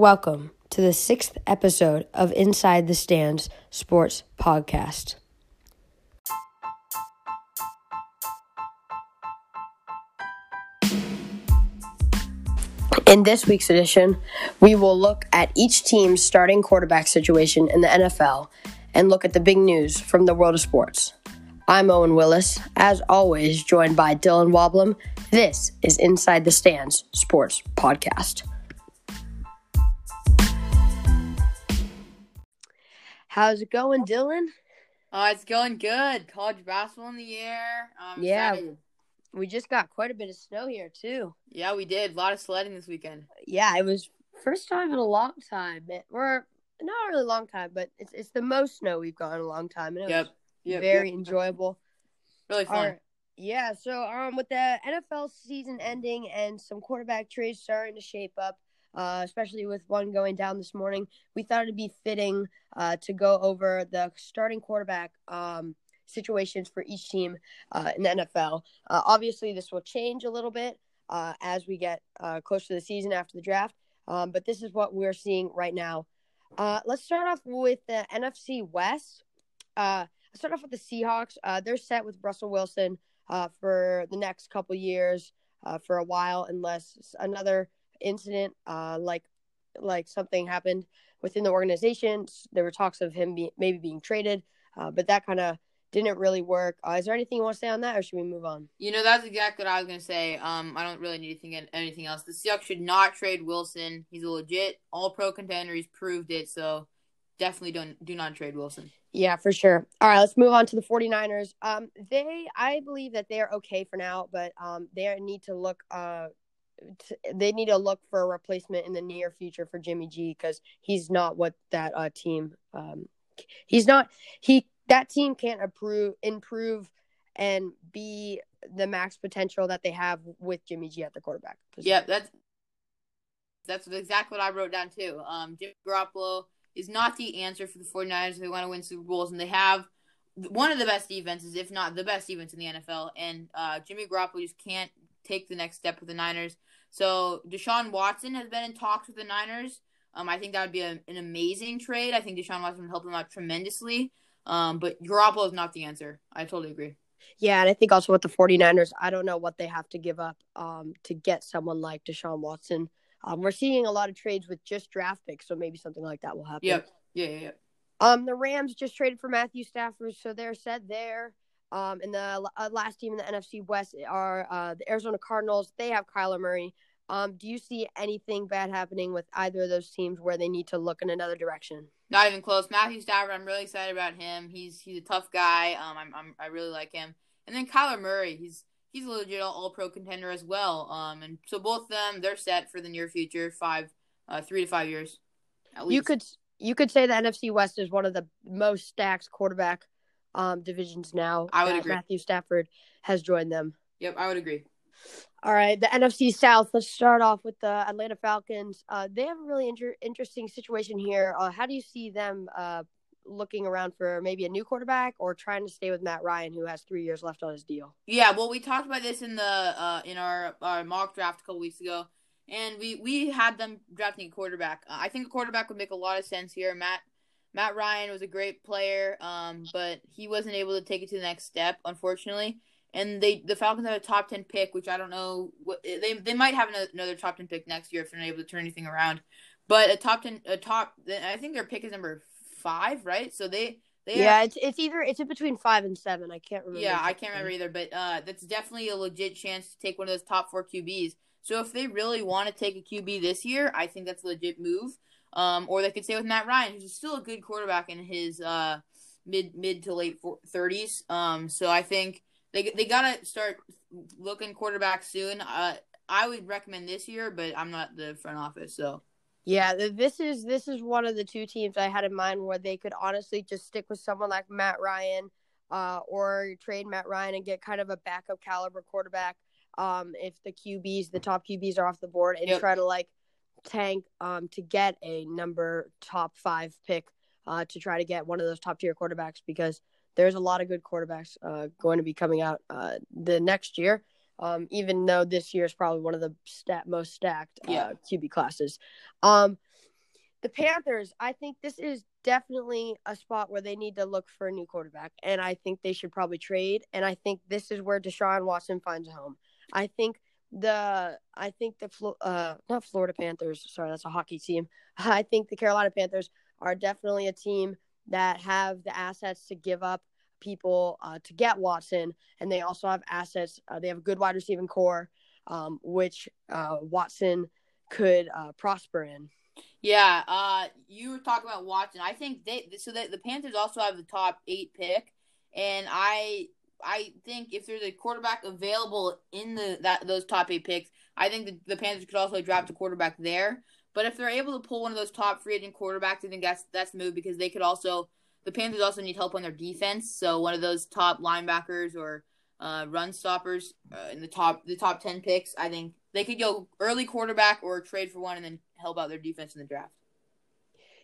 Welcome to the sixth episode of Inside the Stands Sports Podcast. In this week's edition, we will look at each team's starting quarterback situation in the NFL and look at the big news from the world of sports. I'm Owen Willis, as always, joined by Dylan Woblum. This is Inside the Stands Sports Podcast. How's it going, Dylan? Uh, it's going good. College basketball in the air. Um, Yeah. excited. We just got quite a bit of snow here, too. Yeah, we did. A lot of sledding this weekend. Yeah, it was first time in a long time. It, or not really a long time, but it's it's the most snow we've gotten in a long time. And it Yep. was Yep. very yep. enjoyable. Really fun. Right. Yeah, so um, with the NFL season ending and some quarterback trades starting to shape up, uh, especially with one going down this morning, we thought it'd be fitting uh, to go over the starting quarterback um, situations for each team uh, in the NFL. Uh, obviously, this will change a little bit uh, as we get uh, closer to the season after the draft, um, but this is what we're seeing right now. Let's start off with the NFC West. Uh, start off with the Seahawks. They're set with Russell Wilson for the next couple years, for a while, unless another incident uh, like like something happened within the organization. There were talks of him be, maybe being traded, uh, but that kind of didn't really work. Uh, is there anything you want to say on that, or should we move on? You know, that's exactly what I was gonna say. Um, I don't really need anything anything else. The Seahawks should not trade Wilson. He's a legit All Pro contender. He's proved it. So definitely don't do not trade Wilson. Yeah, for sure. All right, let's move on to the 49ers. Um, they, I believe that they are okay for now, but um, they need to look. Uh, they need to look for a replacement in the near future for Jimmy G because he's not what that uh, team. Um, he's not. He that team can't improve, improve, and be the max potential that they have with Jimmy G at the quarterback. position. Yep, that's that's exactly what I wrote down too. Um, Jimmy Garoppolo is not the answer for the 49ers if they want to win Super Bowls, and they have one of the best defenses, if not the best defense in the NFL. And uh, Jimmy Garoppolo just can't take the next step with the Niners. So Deshaun Watson has been in talks with the Niners. Um, I think that would be a, an amazing trade. I think Deshaun Watson would help them out tremendously. Um, but Garoppolo is not the answer. I totally agree. Yeah, and I think also with the 49ers, I don't know what they have to give up um, to get someone like Deshaun Watson. Um, we're seeing a lot of trades with just draft picks, so maybe something like that will happen. Yep. Yeah, yeah, yeah. Um, the Rams just traded for Matthew Stafford, so they're set there. Um, and the uh, last team in the NFC West are uh, the Arizona Cardinals. They have Kyler Murray. Um, do you see anything bad happening with either of those teams where they need to look in another direction? Not even close. Matthew Stafford, I'm really excited about him. He's he's a tough guy. Um, I'm, I'm I really like him. And then Kyler Murray, he's he's a legit All Pro contender as well. Um, and so both of them, they're set for the near future, five, uh, three to five years. At least. You could you could say the NFC West is one of the most stacked quarterback um, divisions now. I would agree. Matthew Stafford has joined them. Yep, I would agree. All right, the NFC South. Let's start off with the Atlanta Falcons. Uh, they have a really inter- interesting situation here. Uh, how do you see them uh, looking around for maybe a new quarterback or trying to stay with Matt Ryan, who has three years left on his deal? Yeah, well, we talked about this in the uh in our our mock draft a couple weeks ago, and we we had them drafting a quarterback. Uh, I think a quarterback would make a lot of sense here. Matt Matt Ryan was a great player, um, but he wasn't able to take it to the next step, unfortunately. And they the Falcons have a top ten pick, which I don't know what they they might have another, another top ten pick next year if they're not able to turn anything around. But a top ten a top I think their pick is number five, right? So they they have- Yeah, it's it's either it's between five and seven. I can't remember. yeah, I can't remember either, but uh, that's definitely a legit chance to take one of those top four QBs. So if they really want to take a QB this year, I think that's a legit move. Um, or they could stay with Matt Ryan, who's still a good quarterback in his uh mid mid to late thirties. Um, so I think they they gotta start looking quarterback soon. Uh, I would recommend this year, but I'm not the front office, so Yeah, this is this is one of the two teams I had in mind where they could honestly just stick with someone like Matt Ryan, uh, or trade Matt Ryan and get kind of a backup caliber quarterback. Um, if the QBs, the top QBs are off the board, and Yep. try to like tank um to get a number top five pick, uh, to try to get one of those top tier quarterbacks because there's a lot of good quarterbacks uh going to be coming out uh the next year. Um, even though this year is probably one of the stat most stacked uh, Yeah. QB classes. Um, the Panthers, I think this is definitely a spot where they need to look for a new quarterback, and I think they should probably trade. And I think this is where Deshaun Watson finds a home. I think the I think the uh not Florida Panthers, sorry, that's a hockey team. I think the Carolina Panthers are definitely a team that have the assets to give up people uh, to get Watson, and they also have assets. Uh, they have a good wide receiving corps, um, which uh, Watson could uh, prosper in. Yeah, uh, you were talking about Watson. I think they so that the Panthers also have the top eight pick, and I I think if there's a quarterback available in the that those top eight picks, I think the, the Panthers could also draft a quarterback there. But if they're able to pull one of those top free agent quarterbacks, I think that's that's move because they could also the Panthers also need help on their defense. So one of those top linebackers or uh, run stoppers uh, in the top the top ten picks, I think they could go early quarterback or trade for one and then help out their defense in the draft.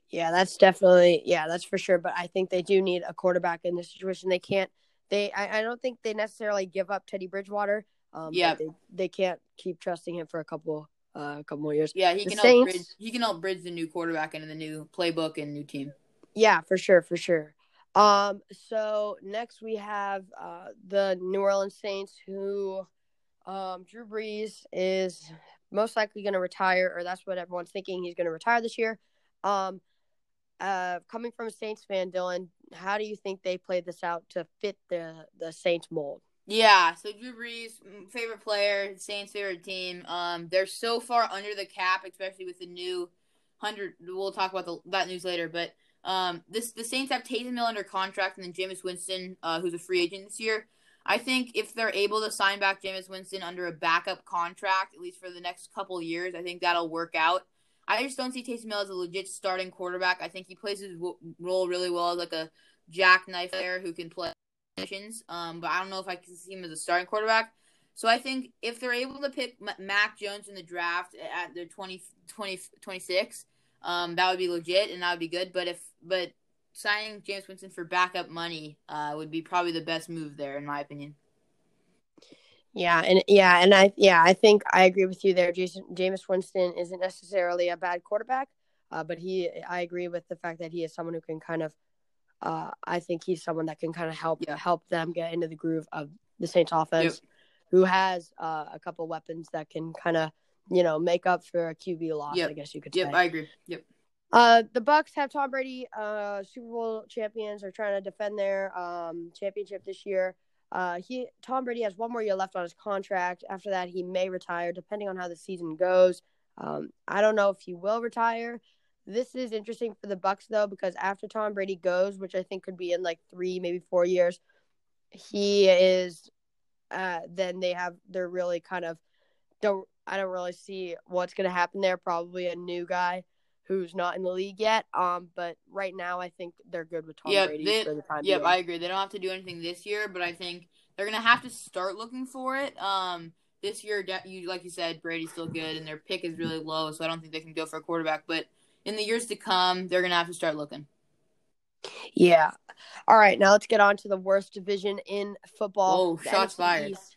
Yeah, that's definitely yeah, that's for sure. But I think they do need a quarterback in this situation. They can't. They I, I don't think they necessarily give up Teddy Bridgewater. Um, yeah, they, they can't keep trusting him for a couple uh, a couple more years. Yeah, he the can Saints, help bridge. He can help bridge the new quarterback into the new playbook and new team. Yeah, for sure, for sure. Um, so next we have uh the New Orleans Saints, who um Drew Brees is most likely going to retire, or that's what everyone's thinking. He's going to retire this year. Um, uh, coming from a Saints fan, Dylan, how do you think they played this out to fit the the Saints mold? Yeah, so Drew Brees, favorite player, Saints favorite team. Um, they're so far under the cap, especially with the new hundred. We'll talk about the, that news later, but um, this the Saints have Taysom Hill under contract, and then Jameis Winston, uh, who's a free agent this year. I think if they're able to sign back Jameis Winston under a backup contract, at least for the next couple years, I think that'll work out. I just don't see Taysom Hill as a legit starting quarterback. I think he plays his role really well as like a jackknife player who can play positions. Um, but I don't know if I can see him as a starting quarterback. So I think if they're able to pick Mac Jones in the draft at the 20, 20 26, um, that would be legit and that would be good. But if but signing Jameis Winston for backup money uh, would be probably the best move there, in my opinion. Yeah, and yeah, and I yeah, I think I agree with you there. Jason Jameis Winston isn't necessarily a bad quarterback, uh, but he I agree with the fact that he is someone who can kind of uh, I think he's someone that can kind of help yeah. help them get into the groove of the Saints offense, who has uh, a couple weapons that can kind of you know make up for a QB loss. Yep. I guess you could. Yep, say. I agree. Yep. Uh, the Bucs have Tom Brady, uh, Super Bowl champions, are trying to defend their um championship this year. Uh, he Tom Brady has one more year left on his contract. After that, he may retire, depending on how the season goes. Um, I don't know if he will retire. This is interesting for the Bucs though, because after Tom Brady goes, which I think could be in like three, maybe four years, he is. Uh, then they have they're really kind of don't I don't really see what's gonna happen there. Probably a new guy who's not in the league yet. Um, but right now I think they're good with Tom yep, Brady they, for the time Yep, being. I agree. They don't have to do anything this year, but I think they're gonna have to start looking for it. Um, this year, you like you said, Brady's still good, and their pick is really low, so I don't think they can go for a quarterback. But in the years to come, they're gonna have to start looking. Yeah. All right, now let's get on to the worst division in football. Oh, shots NFC fired. East.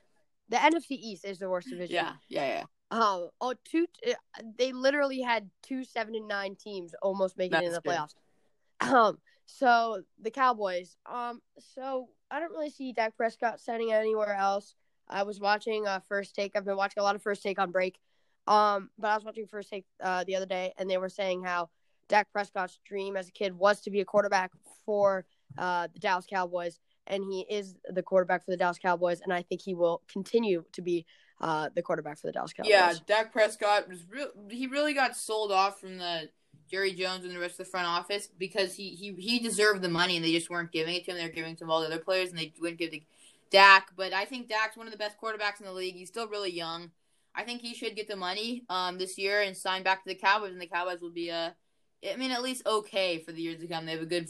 The NFC East is the worst division. Yeah, yeah, yeah. Um, oh, two. Uh, they literally had two seven and nine teams almost making That's it in the good. playoffs. Um, so the Cowboys. Um, so I don't really see Dak Prescott signing anywhere else. I was watching uh, First Take. I've been watching a lot of First Take on break. Um, but I was watching First Take uh, the other day, and they were saying how Dak Prescott's dream as a kid was to be a quarterback for uh, the Dallas Cowboys, and he is the quarterback for the Dallas Cowboys, and I think he will continue to be uh, the quarterback for the Dallas Cowboys. Yeah, Dak Prescott was real. He really got sold off from the Jerry Jones and the rest of the front office because he he he deserved the money and they just weren't giving it to him. They were giving it to all the other players and they wouldn't give it to Dak. But I think Dak's one of the best quarterbacks in the league. He's still really young. I think he should get the money um, this year and sign back to the Cowboys, and the Cowboys will be a, I mean, at least okay for the years to come. They have a good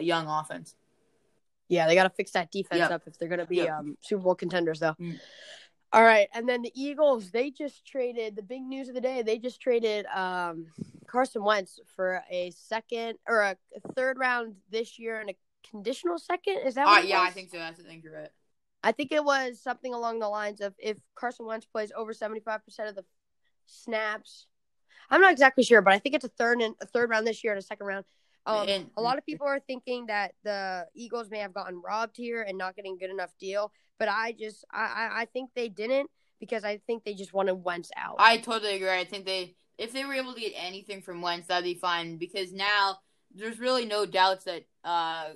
young offense. Yeah, they got to fix that defense yep. up if they're going to be yep. um, Super Bowl contenders, though. Mm. All right, and then the Eagles, they just traded the big news of the day. They just traded um, Carson Wentz for a second or a third round this year and a conditional second. Is that? Uh, yeah, I think so. I think you're right. I think it was something along the lines of if Carson Wentz plays over seventy five percent of the snaps, I'm not exactly sure, but I think it's a third and a third round this year and a second round. Um, And- a lot of people are thinking that the Eagles may have gotten robbed here and not getting a good enough deal, but I just I I, think they didn't because I think they just wanted Wentz out. I totally agree. I think they, if they were able to get anything from Wentz, that'd be fine because now there's really no doubts that uh,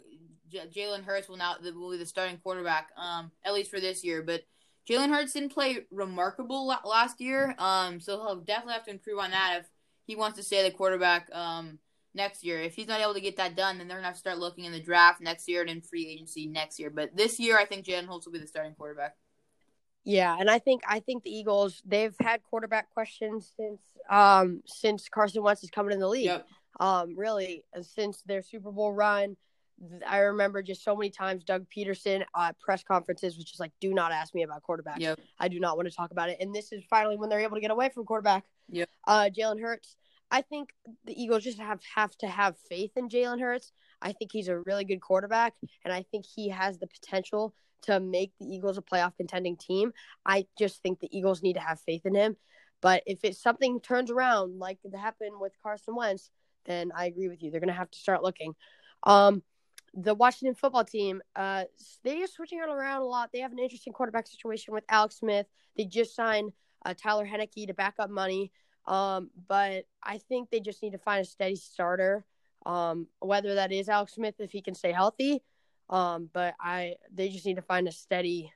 J- Jalen Hurts will now will be the starting quarterback, um, at least for this year. But Jalen Hurts didn't play remarkable last year, um, so he'll definitely have to improve on that if he wants to stay the quarterback um, next year. If he's not able to get that done, then they're gonna have to start looking in the draft next year and in free agency next year. But this year, I think Jalen Hurts will be the starting quarterback. Yeah, and I think I think the Eagles they've had quarterback questions since um since Carson Wentz has coming in the league. Yep. Um, really, uh, since their Super Bowl run, I remember just so many times Doug Pederson at press conferences was just like, "Do not ask me about quarterbacks. Yep. I do not want to talk about it." And this is finally when they're able to get away from quarterback. Yep. Uh, Jalen Hurts. I think the Eagles just have have to have faith in Jalen Hurts. I think he's a really good quarterback, and I think he has the potential to make the Eagles a playoff contending team. I just think the Eagles need to have faith in him. But if it's something turns around like it happened with Carson Wentz, then I agree with you. They're going to have to start looking. Um, the Washington football team, uh, they are switching it around a lot. They have an interesting quarterback situation with Alex Smith. They just signed uh, Tyler Heinicke to back up money. Um, but I think they just need to find a steady starter. Um, whether that is Alex Smith if he can stay healthy. Um, but I they just need to find a steady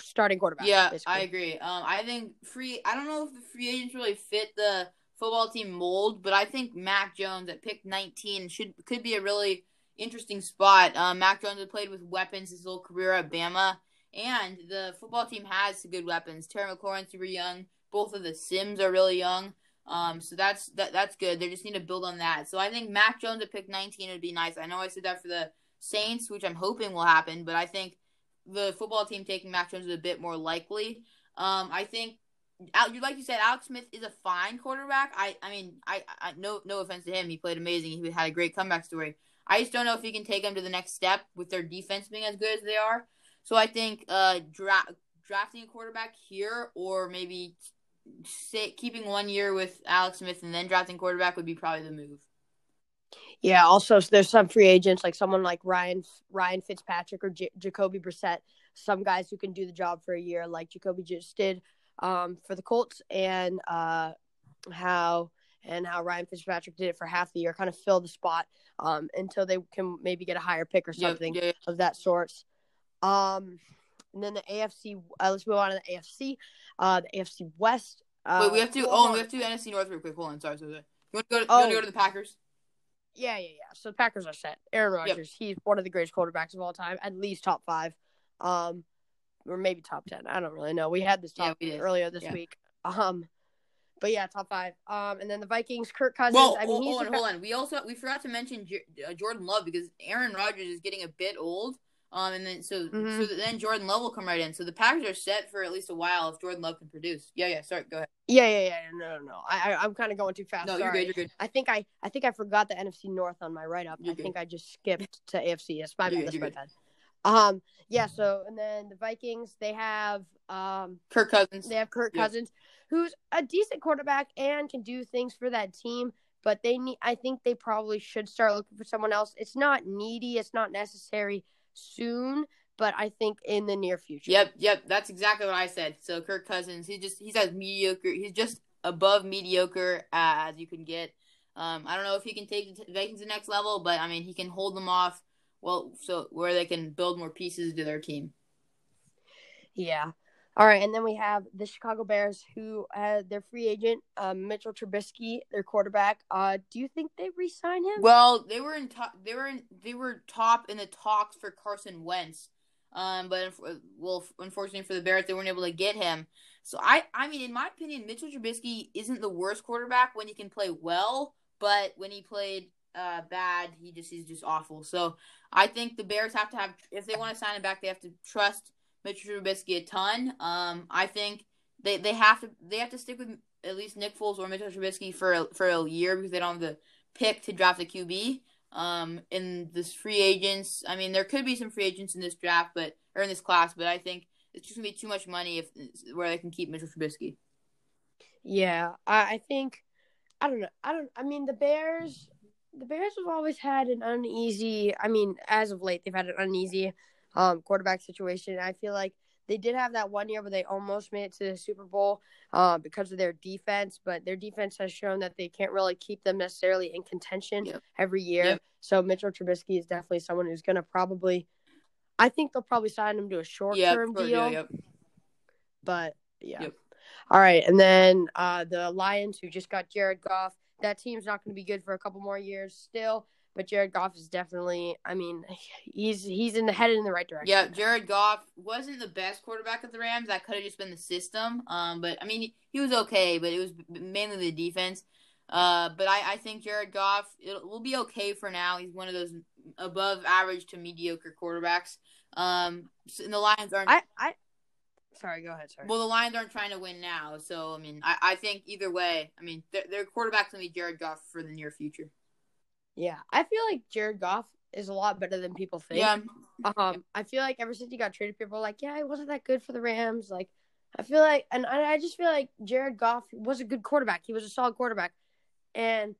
starting quarterback. Yeah, basically. I agree. Um, I think free. I don't know if the free agents really fit the football team mold, but I think Mac Jones at pick 19 should could be a really interesting spot. Um, Mac Jones has played with weapons his whole career at Bama, and the football team has good weapons. Terry McLaurin super young. Both of the Sims are really young. Um, so that's that that's good. They just need to build on that. So I think Mac Jones at pick 19 would be nice. I know I said that for the Saints, which I'm hoping will happen, but I think the football team taking Mac Jones is a bit more likely. Um, I think, like you said, Alex Smith is a fine quarterback. I, I mean, I, I, no, no offense to him, he played amazing. He had a great comeback story. I just don't know if he can take them to the next step with their defense being as good as they are. So I think uh, dra- drafting a quarterback here, or maybe say, keeping one year with Alex Smith and then drafting quarterback would be probably the move. Yeah. Also, there's some free agents like someone like Ryan Ryan Fitzpatrick or J- Jacoby Brissett. Some guys who can do the job for a year, like Jacoby just did um, for the Colts, and uh, how and how Ryan Fitzpatrick did it for half the year, kind of fill the spot um, until they can maybe get a higher pick or Yeah, something yeah, of that sort. Um, and then the AFC. Uh, let's move on to the AFC. Uh, the AFC West. Uh, Wait, we have to. Oh, we have to NFC North real quick. Hold on, sorry, sorry. sorry. You want to go? To, Oh. You want to go to the Packers? Yeah, yeah, yeah. So the Packers are set. Aaron Yep. Rodgers, he's one of the greatest quarterbacks of all time, at least top five, um, or maybe top ten. I don't really know. We had this Yeah, talk earlier this Yeah. week. Um, but yeah, top five. Um, and then the Vikings, Kirk Cousins. Well, I mean, hold, he's hold on, hold on. We also we forgot to mention J- uh, Jordan Love because Aaron Rodgers is getting a bit old. Um, and then so Mhm. so then Jordan Love will come right in. So the Packers are set for at least a while if Jordan Love can produce. Yeah, yeah. Sorry, go ahead. Yeah, yeah, yeah. No, no, no. I, I I'm kind of going too fast. No, Sorry. you're good. You're good. I think I, I think I forgot the NFC North on my write up. I good. think I just skipped to AFC. That's my bad. good, That's my bad. Um, yeah. So and then the Vikings, they have um Kirk Cousins. They have Kirk Yep. Cousins, who's a decent quarterback and can do things for that team. But they need. I think they probably should start looking for someone else. It's not needy. It's not necessary soon, but I think in the near future. Yep, yep. That's exactly what I said. So Kirk Cousins, he just he's as mediocre. He's just above mediocre uh, as you can get. Um, I don't know if he can take the Vikings to the next level, but I mean he can hold them off. Well, so where they can build more pieces to their team. Yeah. All right, and then we have the Chicago Bears, who uh, their free agent uh, Mitchell Trubisky, their quarterback. Uh, do you think they re-sign him? Well, they were in top. They were in. They were top in the talks for Carson Wentz. Um, but unf- well, unfortunately for the Bears, they weren't able to get him. So I, I mean, in my opinion, Mitchell Trubisky isn't the worst quarterback when he can play well, but when he played uh bad, he just he's just awful. So I think the Bears have to have if they want to sign him back, they have to trust Mitchell Trubisky a ton. Um, I think they they have to they have to stick with at least Nick Foles or Mitchell Trubisky for a, for a year because they don't have the pick to draft a QB. Um, in this free agents, I mean, there could be some free agents in this draft, but or in this class, but I think it's just gonna be too much money if where they can keep Mitchell Trubisky. Yeah, I, I think I don't know. I don't. I mean, the Bears. The Bears have always had an uneasy. I mean, as of late, they've had an uneasy um, quarterback situation. I feel like they did have that one year where they almost made it to the Super Bowl uh, because of their defense, but their defense has shown that they can't really keep them necessarily in contention Yep. every year. Yep. So Mitchell Trubisky is definitely someone who's going to probably. I think they'll probably sign him to a short term for- deal. yep. But yeah. Yep. All right, and then uh, the Lions, who just got Jared Goff. That team's not going to be good for a couple more years still, but Jared Goff is definitely. I mean, he's he's in the headed in the right direction. Yeah, Jared Goff wasn't the best quarterback of the Rams. That could have just been the system. Um, but I mean, he, he was okay, but it was mainly the defense. Uh, but I, I think Jared Goff it will be okay for now. He's one of those above average to mediocre quarterbacks. Um, and the Lions aren't. I I. Sorry, go ahead. Sorry. well, the Lions aren't trying to win now, so I mean, I, I think either way, I mean, their, their quarterback's gonna be Jared Goff for the near future. Yeah, I feel like Jared Goff is a lot better than people think. Yeah, Um, I feel like ever since he got traded, people are like, yeah, he wasn't that good for the Rams. Like, I feel like, and I, I just feel like Jared Goff was a good quarterback. He was a solid quarterback, and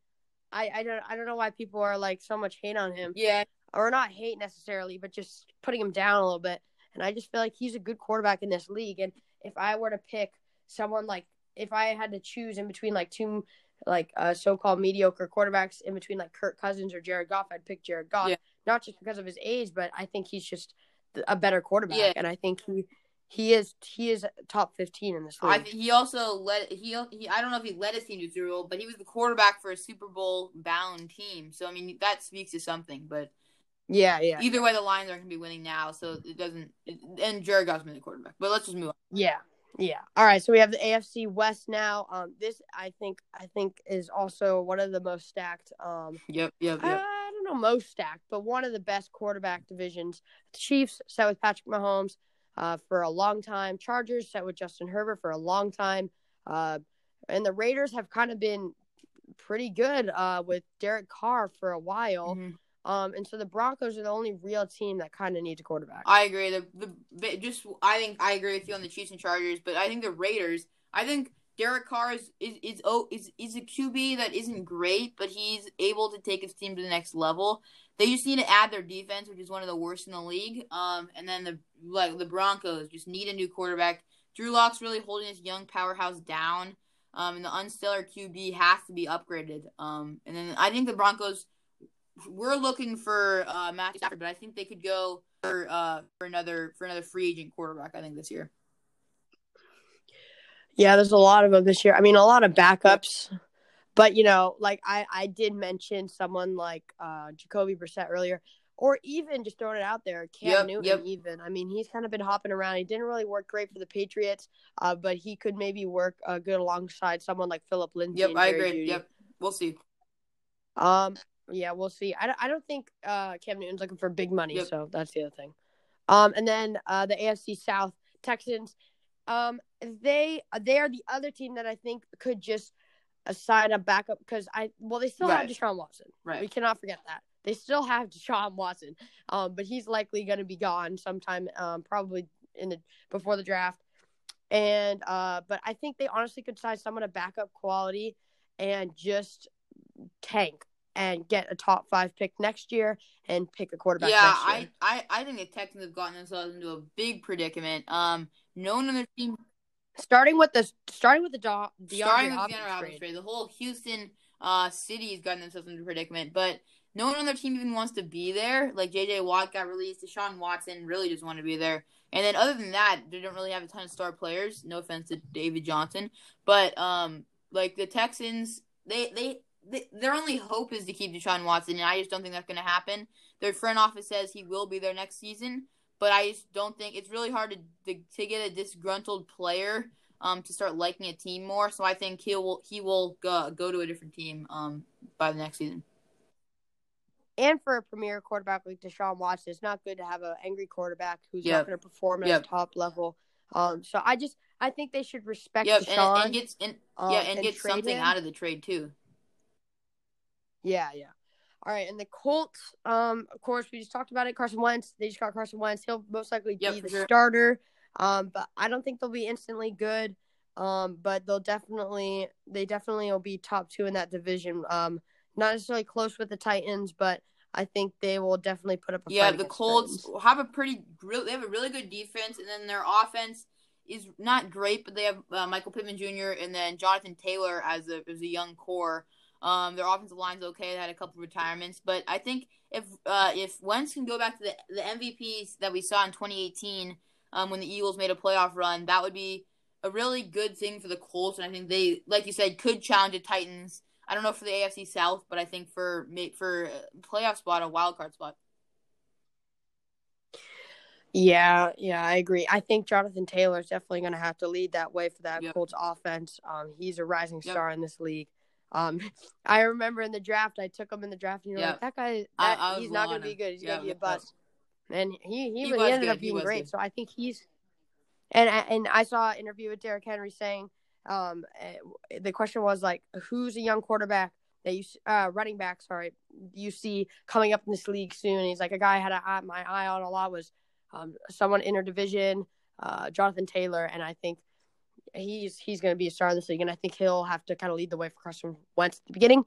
I, I don't, I don't know why people are like so much hate on him, yeah, or not hate necessarily, but just putting him down a little bit. And I just feel like he's a good quarterback in this league. And if I were to pick someone like, if I had to choose in between like two, like uh, so-called mediocre quarterbacks in between like Kirk Cousins or Jared Goff, I'd pick Jared Goff. Yeah. Not just because of his age, but I think he's just a better quarterback, Yeah. and I think he he is he is top fifteen in this I league. th- he also led he, he I don't know if he led his team to Super Bowl, but he was the quarterback for a Super Bowl bound team. So I mean that speaks to something. But yeah, yeah, either way, the Lions aren't going to be winning now, so it doesn't. It, and Jared Goff's been the quarterback. But let's just move on. yeah, yeah. All right, so we have the AFC West now. Um, this I think I think is also one of the most stacked. Um, Yep, yep, I don't know most stacked, but one of the best quarterback divisions. The Chiefs set with Patrick Mahomes uh, for a long time. Chargers set with Justin Herbert for a long time. Uh, and the Raiders have kind of been pretty good uh, with Derek Carr for a while. Mhm. Um, and so the Broncos are the only real team that kind of needs a quarterback. I agree. The the just I think I agree with you on the Chiefs and Chargers, but I think the Raiders. I think Derek Carr is is is oh is is a QB that isn't great, but he's able to take his team to the next level. They just need to add their defense, which is one of the worst in the league. Um, and then the like the Broncos just need a new quarterback. Drew Lock's really holding his young powerhouse down. Um, and the unstellar QB has to be upgraded. Um, and then I think the Broncos. We're looking for uh, Matthew Stafford, but I think they could go for uh for another for another free agent quarterback. I think this year. Yeah, there's a lot of them this year. I mean, a lot of backups. But you know, like I, I did mention someone like uh Jacoby Brissett earlier, or even just throwing it out there, Cam Yep, Newton. yep. Even I mean, he's kind of been hopping around. He didn't really work great for the Patriots, uh, but he could maybe work uh, good alongside someone like Phillip Lindsay. Yep, I agree. Jeudy. Yep, we'll see. Um, yeah, we'll see. I don't, I don't think uh, Cam Newton's looking for big money, Yep. so that's the other thing. Um, and then uh, the AFC South Texans, um, they they are the other team that I think could just uh, sign a backup because I well they still Right. have Deshaun Watson. Right, We cannot forget that they still have Deshaun Watson. Um, but he's likely going to be gone sometime, um, probably in the before the draft. And uh, but I think they honestly could sign someone of backup quality and just tank and get a top five pick next year and pick a quarterback Yeah, next I, year. I I think the Texans have gotten themselves into a big predicament. Um, no one on their team Starting with the starting with the DeAndre starting with Hopkins Hopkins trade. trade, the whole Houston uh city has gotten themselves into a predicament, but no one on their team even wants to be there. Like JJ Watt got released, Deshaun Watson really just want to be there. And then other than that, they don't really have a ton of star players. No offense to David Johnson, but um, like the Texans, they they. Their only hope is to keep Deshaun Watson, and I just don't think that's going to happen. Their front office says he will be there next season, but I just don't think it's really hard to to, to get a disgruntled player um, to start liking a team more. So I think he will he will go, go to a different team um, by the next season. And for a premier quarterback like Deshaun Watson, it's not good to have an angry quarterback who's Yep. not going to perform at Yep. a top level. Um, so I just I think they should respect Yep, Deshaun. and, and gets and um, yeah, and, get something him. out of the trade too. Yeah, yeah. All right, and the Colts, um, of course, we just talked about it. Carson Wentz, they just got Carson Wentz. He'll most likely be for the sure. starter, um, but I don't think they'll be instantly good. Um, but they'll definitely they definitely will be top two in that division. Um, not necessarily close with the Titans, but I think they will definitely put up. a Yeah, the Colts Titans. have a pretty. They have a really good defense, and then their offense is not great, but they have uh, Michael Pittman Jr. and then Jonathan Taylor as a as a young core. Um, their offensive line's okay. They had a couple retirements, but I think if uh, if Wentz can go back to the the MVPs that we saw in 2018, um, when the Eagles made a playoff run, that would be a really good thing for the Colts. And I think they, like you said, could challenge the Titans. I don't know for the AFC South, but I think for for playoff spot, a wild card spot. Yeah, yeah, I agree. I think Jonathan Taylor is definitely going to have to lead that way for that Yep. Colts offense. Um, he's a rising Yep. star in this league. Um, I remember in the draft, I took him in the draft, and you're like, that guy, that, I was he's not going to be good. He's Yep, going to be a bust. And he he, He he, ended good. up being great. good. So I think he's, and I- and I saw an interview with Derrick Henry saying, um, eh, the question was like, who's a young quarterback that you, uh, running back, sorry, you see coming up in this league soon? And he's like, a guy I had a, my eye on a lot was, um, someone interdivision, uh, Jonathan Taylor, and I think he's he's going to be a star this league, and I think he'll have to kind of lead the way for Carson Wentz at the beginning.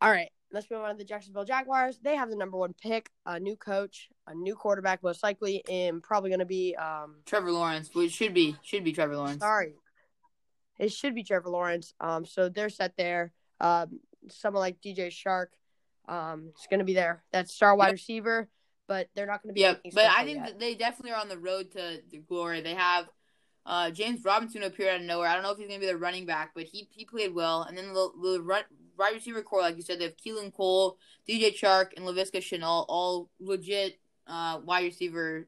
All right, let's move on to the Jacksonville Jaguars. They have the number one pick, a new coach, a new quarterback, most likely, and probably going to be um, Trevor Lawrence, which should be should be Trevor Lawrence. Sorry. It should be Trevor Lawrence. Um, so they're set there. Um, someone like DJ Chark, um, is going to be there. That's star wide Yep. receiver, but they're not going to be. Yeah, but I think yet. they definitely are on the road to, to glory. They have uh, James Robinson appeared out of nowhere. I don't know if he's going to be the running back, but he he played well. And then the, the run, wide receiver corps, like you said, they have Keelan Cole, DJ Chark, and Laviska Shenault, all legit uh, wide receiver.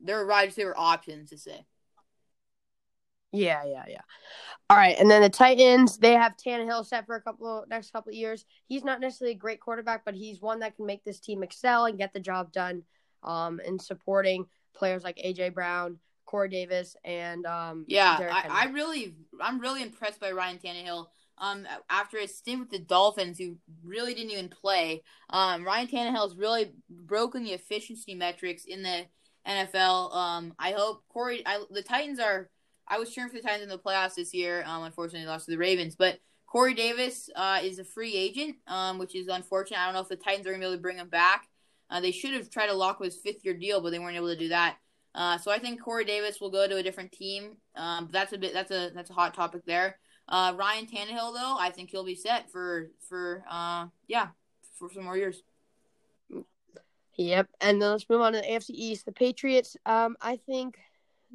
They're wide receiver options to say. Yeah, yeah, yeah. All right, and then the Titans, they have Tannehill set for a couple next couple of years. He's not necessarily a great quarterback, but he's one that can make this team excel and get the job done. Um, in supporting players like AJ Brown, Corey Davis, and um, Yeah, I. I really, I'm really impressed by Ryan Tannehill. Um, after his stint with the Dolphins, who really didn't even play, um, Ryan Tannehill has really broken the efficiency metrics in the NFL. Um, I hope Corey, I, the Titans are. I was cheering for the Titans in the playoffs this year. Um, unfortunately, they lost to the Ravens, but Corey Davis uh, is a free agent, um, which is unfortunate. I don't know if the Titans are gonna be able to bring him back. Uh, they should have tried to lock his fifth year deal, but they weren't able to do that. Uh, so I think Corey Davis will go to a different team. Um, but that's a bit that's a that's a hot topic there. Uh, Ryan Tannehill though, I think he'll be set for for uh yeah for some more years. Yep. And then let's move on to the AFC East. The Patriots, um, I think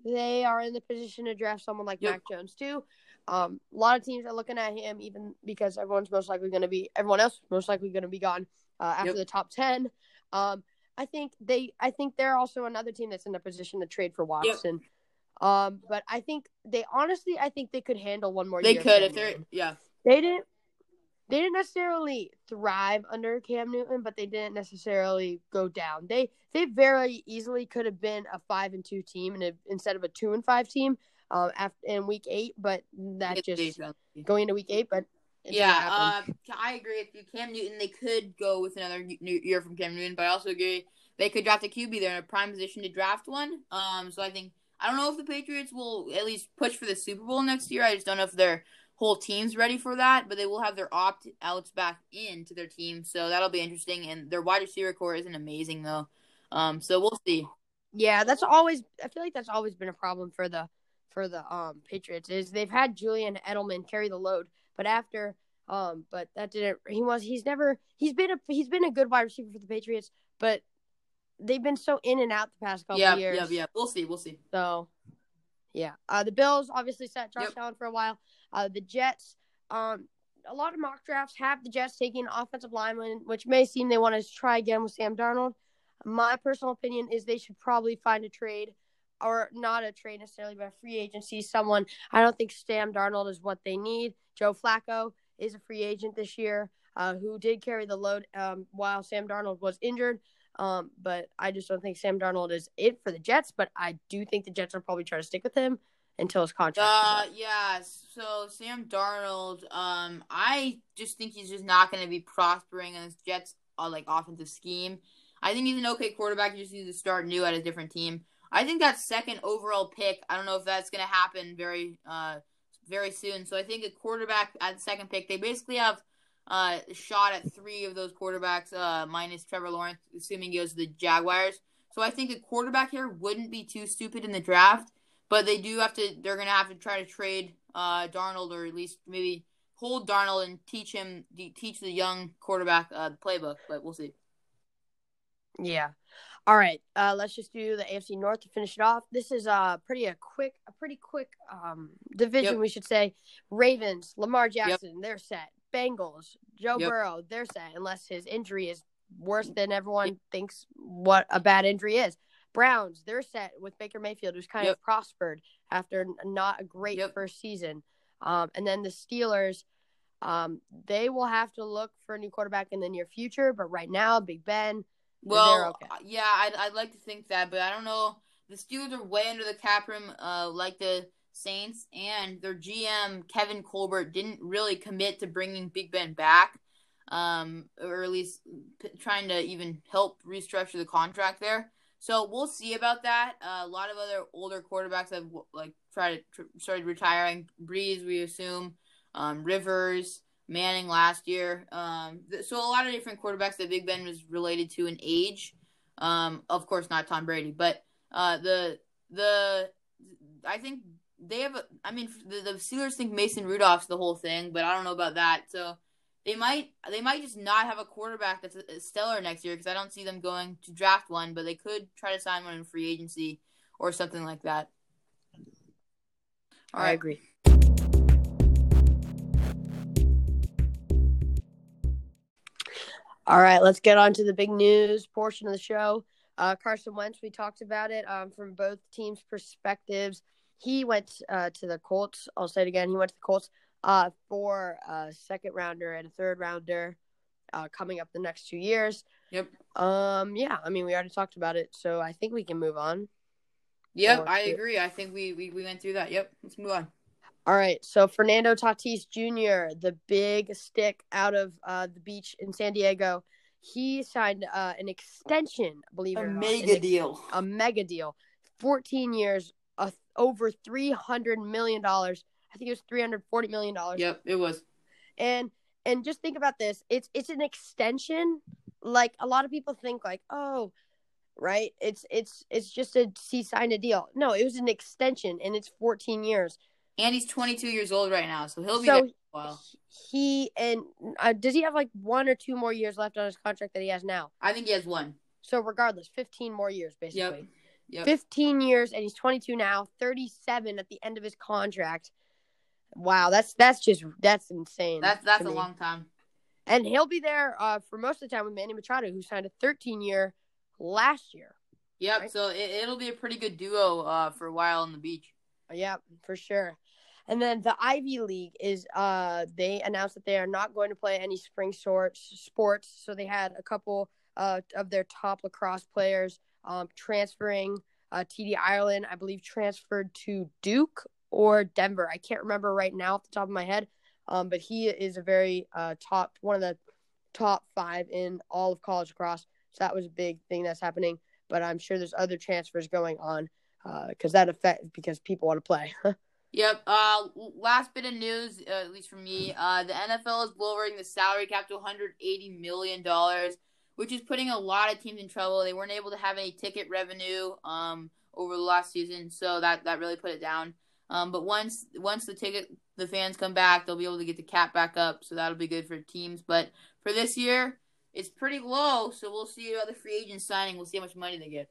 they are in the position to draft someone like Yep. Mac Jones too. Um, a lot of teams are looking at him, even because everyone's most likely going to be everyone else most likely going to be gone uh, after Yep. the top ten. Um, I think they, I think they're also another team that's in a position to trade for Watson. Um, but I think they honestly, I think they could handle one more They could if they're yeah They didn't. They didn't necessarily thrive under Cam Newton, but they didn't necessarily go down. They they very easily could have been a five and two team, and instead of a two and five team, um, after in week eight. But that It's just going into week eight. But yeah. Uh, I agree with you. Cam Newton, they could go with another new year from Cam Newton, but I also agree they could draft a QB. They're in a prime position to draft one. Um, so I think I don't know if the Patriots will at least push for the Super Bowl next year. I just don't know if their whole team's ready for that, but they will have their opt outs back into their team, so that'll be interesting. And their wide receiver corps isn't amazing though. Um, so we'll see. Yeah, that's always. I feel like that's always been a problem for the for the um Patriots is they've had Julian Edelman carry the load, but after um, but that didn't. He was. He's never. He's been a. He's been a good wide receiver for the Patriots, but they've been so in and out the past couple Yeah, years. yeah, yeah. We'll see. We'll see. So, yeah. Uh, the Bills obviously sat Josh Yep. Allen for a while. Uh, the Jets. Um, a lot of mock drafts have the Jets taking offensive lineman, which may seem they want to try again with Sam Darnold. My personal opinion is they should probably find a trade, or not a trade necessarily, but a free agency. Someone I don't think Sam Darnold is what they need. Joe Flacco is a free agent this year, uh, who did carry the load um, while Sam Darnold was injured. Um, but I just don't think Sam Darnold is it for the Jets. But I do think the Jets will probably try to stick with him until his contract. Uh, yeah. So Sam Darnold, um, I just think he's just not going to be prospering in this Jets uh, like offensive scheme. I think he's an okay quarterback. He just needs to start new at a different team. I think that second overall pick. I don't know if that's going to happen very uh very soon. So I think a quarterback at second pick. They basically have uh shot at three of those quarterbacks uh minus Trevor Lawrence, assuming he goes to the Jaguars. So I think a quarterback here wouldn't be too stupid in the draft, but they do have to. They're going to have to try to trade uh Darnold or at least maybe hold Darnold and teach him teach the young quarterback uh, the playbook. But we'll see. Yeah. All right. Uh, let's just do the AFC North to finish it off. This is uh pretty a quick a pretty quick um division Yep. we should say. Ravens, Lamar Yep. Jackson, they're set. Bengals, Joe Yep. Burrow, they're set unless his injury is worse than everyone thinks what a bad injury is. Browns, they're set with Baker Mayfield, who's kind Yep. of prospered after not a great Yep. first season. Um, and then the Steelers, um, they will have to look for a new quarterback in the near future. But right now, Big Ben, Well, okay. uh, yeah, I'd, I'd like to think that, but I don't know. The Steelers are way under the cap room, uh, like the Saints, and their GM Kevin Colbert didn't really commit to bringing Big Ben back, um, or at least p- trying to even help restructure the contract there. So we'll see about that. Uh, a lot of other older quarterbacks have like tried to tr- started retiring. Brees, we assume, um, Rivers. Manning last year. Um, th- so a lot of different quarterbacks that Big Ben was related to in age. Um, of course not Tom Brady, but uh, the the I think they have. A, I mean, the, the Steelers think Mason Rudolph's the whole thing, but I don't know about that. So they might they might just not have a quarterback that's a, a stellar next year because I don't see them going to draft one, but they could try to sign one in free agency or something like that. All I right. agree. All right, let's get on to the big news portion of the show. Uh, Carson Wentz, we talked about it um, from both teams' perspectives. He went uh, to the Colts. I'll say it again. He went to the Colts uh, for a second rounder and a third rounder uh, coming up the next two years. Yep. Um. Yeah. I mean, we already talked about it, so I think we can move on. Yep, I agree. I think we, we, we went through that. Yep, let's move on. All right, so Fernando Tatis Jr., the big stick out of uh, the beach in San Diego, he signed uh, an extension. Believe it or not, ex- deal. a mega deal, fourteen years, uh, over three hundred million dollars. I think it was three hundred forty million dollars. Yep, it was. And and just think about this: it's it's an extension. Like a lot of people think, like, oh, right, it's it's it's just a he signed a deal. No, it was an extension, and it's fourteen years. And he's 22 years old right now, so he'll be So there for a while. he and uh, does he have like one or two more years left on his contract that he has now? I think he has one. So regardless, fifteen more years basically. Yep. Yep. Fifteen years, and he's twenty two now. Thirty seven at the end of his contract. Wow, that's that's just that's insane. That's that's a me. long time. And he'll be there uh, for most of the time with Manny Machado, who signed a thirteen year last year. Yep. Right. So it, it'll be a pretty good duo uh, for a while on the beach. Yeah, for sure. And then the Ivy League is uh they announced that they are not going to play any spring sorts sports. So they had a couple uh of their top lacrosse players um transferring uh TD Ierlan, I believe transferred to Duke or Denver. I can't remember right now off the top of my head. Um but he is a very uh top one of the top 5 in all of college lacrosse. So that was a big thing that's happening, but I'm sure there's other transfers going on uh cuz that affect because people want to play. Yep. Uh, last bit of news, uh, at least for me, uh, the NFL is lowering the salary cap to 180 million dollars, which is putting a lot of teams in trouble. They weren't able to have any ticket revenue um over the last season, so that that really put it down. Um, but once once the ticket the fans come back, they'll be able to get the cap back up, so that'll be good for teams. But for this year, it's pretty low, so we'll see about the free agents signing. We'll see how much money they get.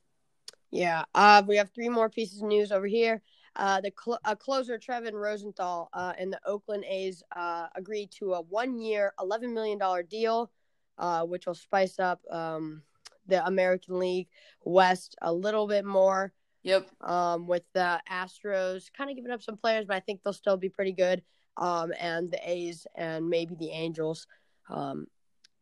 Yeah, uh, we have three more pieces of news over here. Uh, the cl- uh, closer Trevor Rosenthal uh, and the Oakland A's uh, agreed to a one-year, eleven million dollar deal, uh, which will spice up um, the American League West a little bit more. Yep. Um, with the Astros kind of giving up some players, but I think they'll still be pretty good. Um, and the A's and maybe the Angels. Um,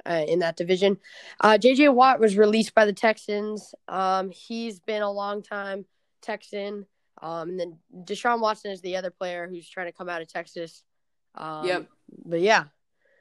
uh, in that division. Uh, JJ Watt was released by the Texans. Um, he's been a long time Texan. Um, and then Deshaun Watson is the other player who's trying to come out of Texas. Um, Yep. But yeah,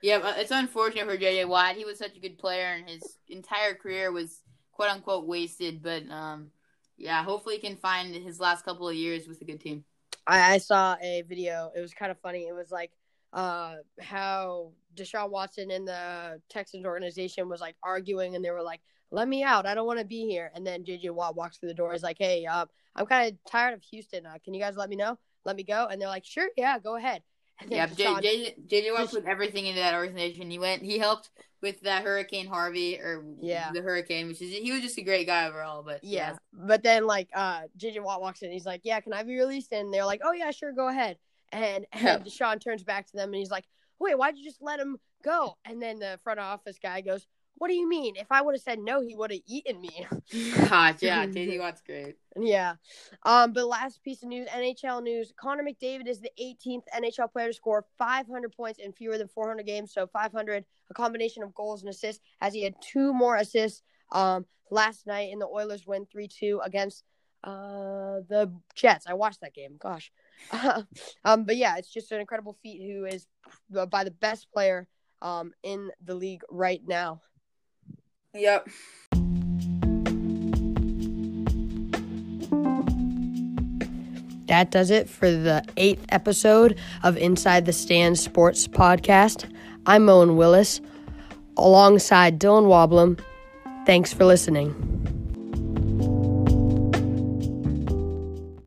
Yeah, it's unfortunate for JJ Watt. He was such a good player, and his entire career was quote unquote wasted. But um, Yeah, hopefully he can find his last couple of years with a good team. I, I saw a video. It was kind of funny. It was like uh how Deshaun Watson and the Texans organization was like arguing and they were like, Let me out, I don't want to be here and then JJ Watt walks through the door, he's like, Hey, um, I'm kinda tired of Houston. Uh, can you guys let me know? Let me go? And they're like, Sure, yeah, go ahead. And Yeah, JJ, Watt put everything into that organization. He went, he helped with that Hurricane Harvey or Yeah. the Hurricane, which is he was just a great guy overall. But Yeah. But then like uh JJ Watt walks in, he's like, Yeah, can I be released? And they're like, Oh yeah, sure, go ahead. And, Yeah. and Deshaun turns back to them and he's like, Wait, why'd you just let him go? And then the front office guy goes, What do you mean? If I would have said no, he would have eaten me. God, yeah, JJ Watt's great. yeah. Um, but last piece of news, NHL news, Connor McDavid is the 18th NHL player to score 500 points in fewer than 400 games. So 500, a combination of goals and assists, as he had two more assists um last night in the Oilers win 3-2 against uh the Jets. I watched that game. Gosh. um, but yeah, it's just an incredible feat. Who is uh, by the best player um in the league right now. Yep. That does it for the eighth episode of Inside the Stands Sports Podcast. I'm Moen Willis alongside Dylan Woblum. Thanks for listening.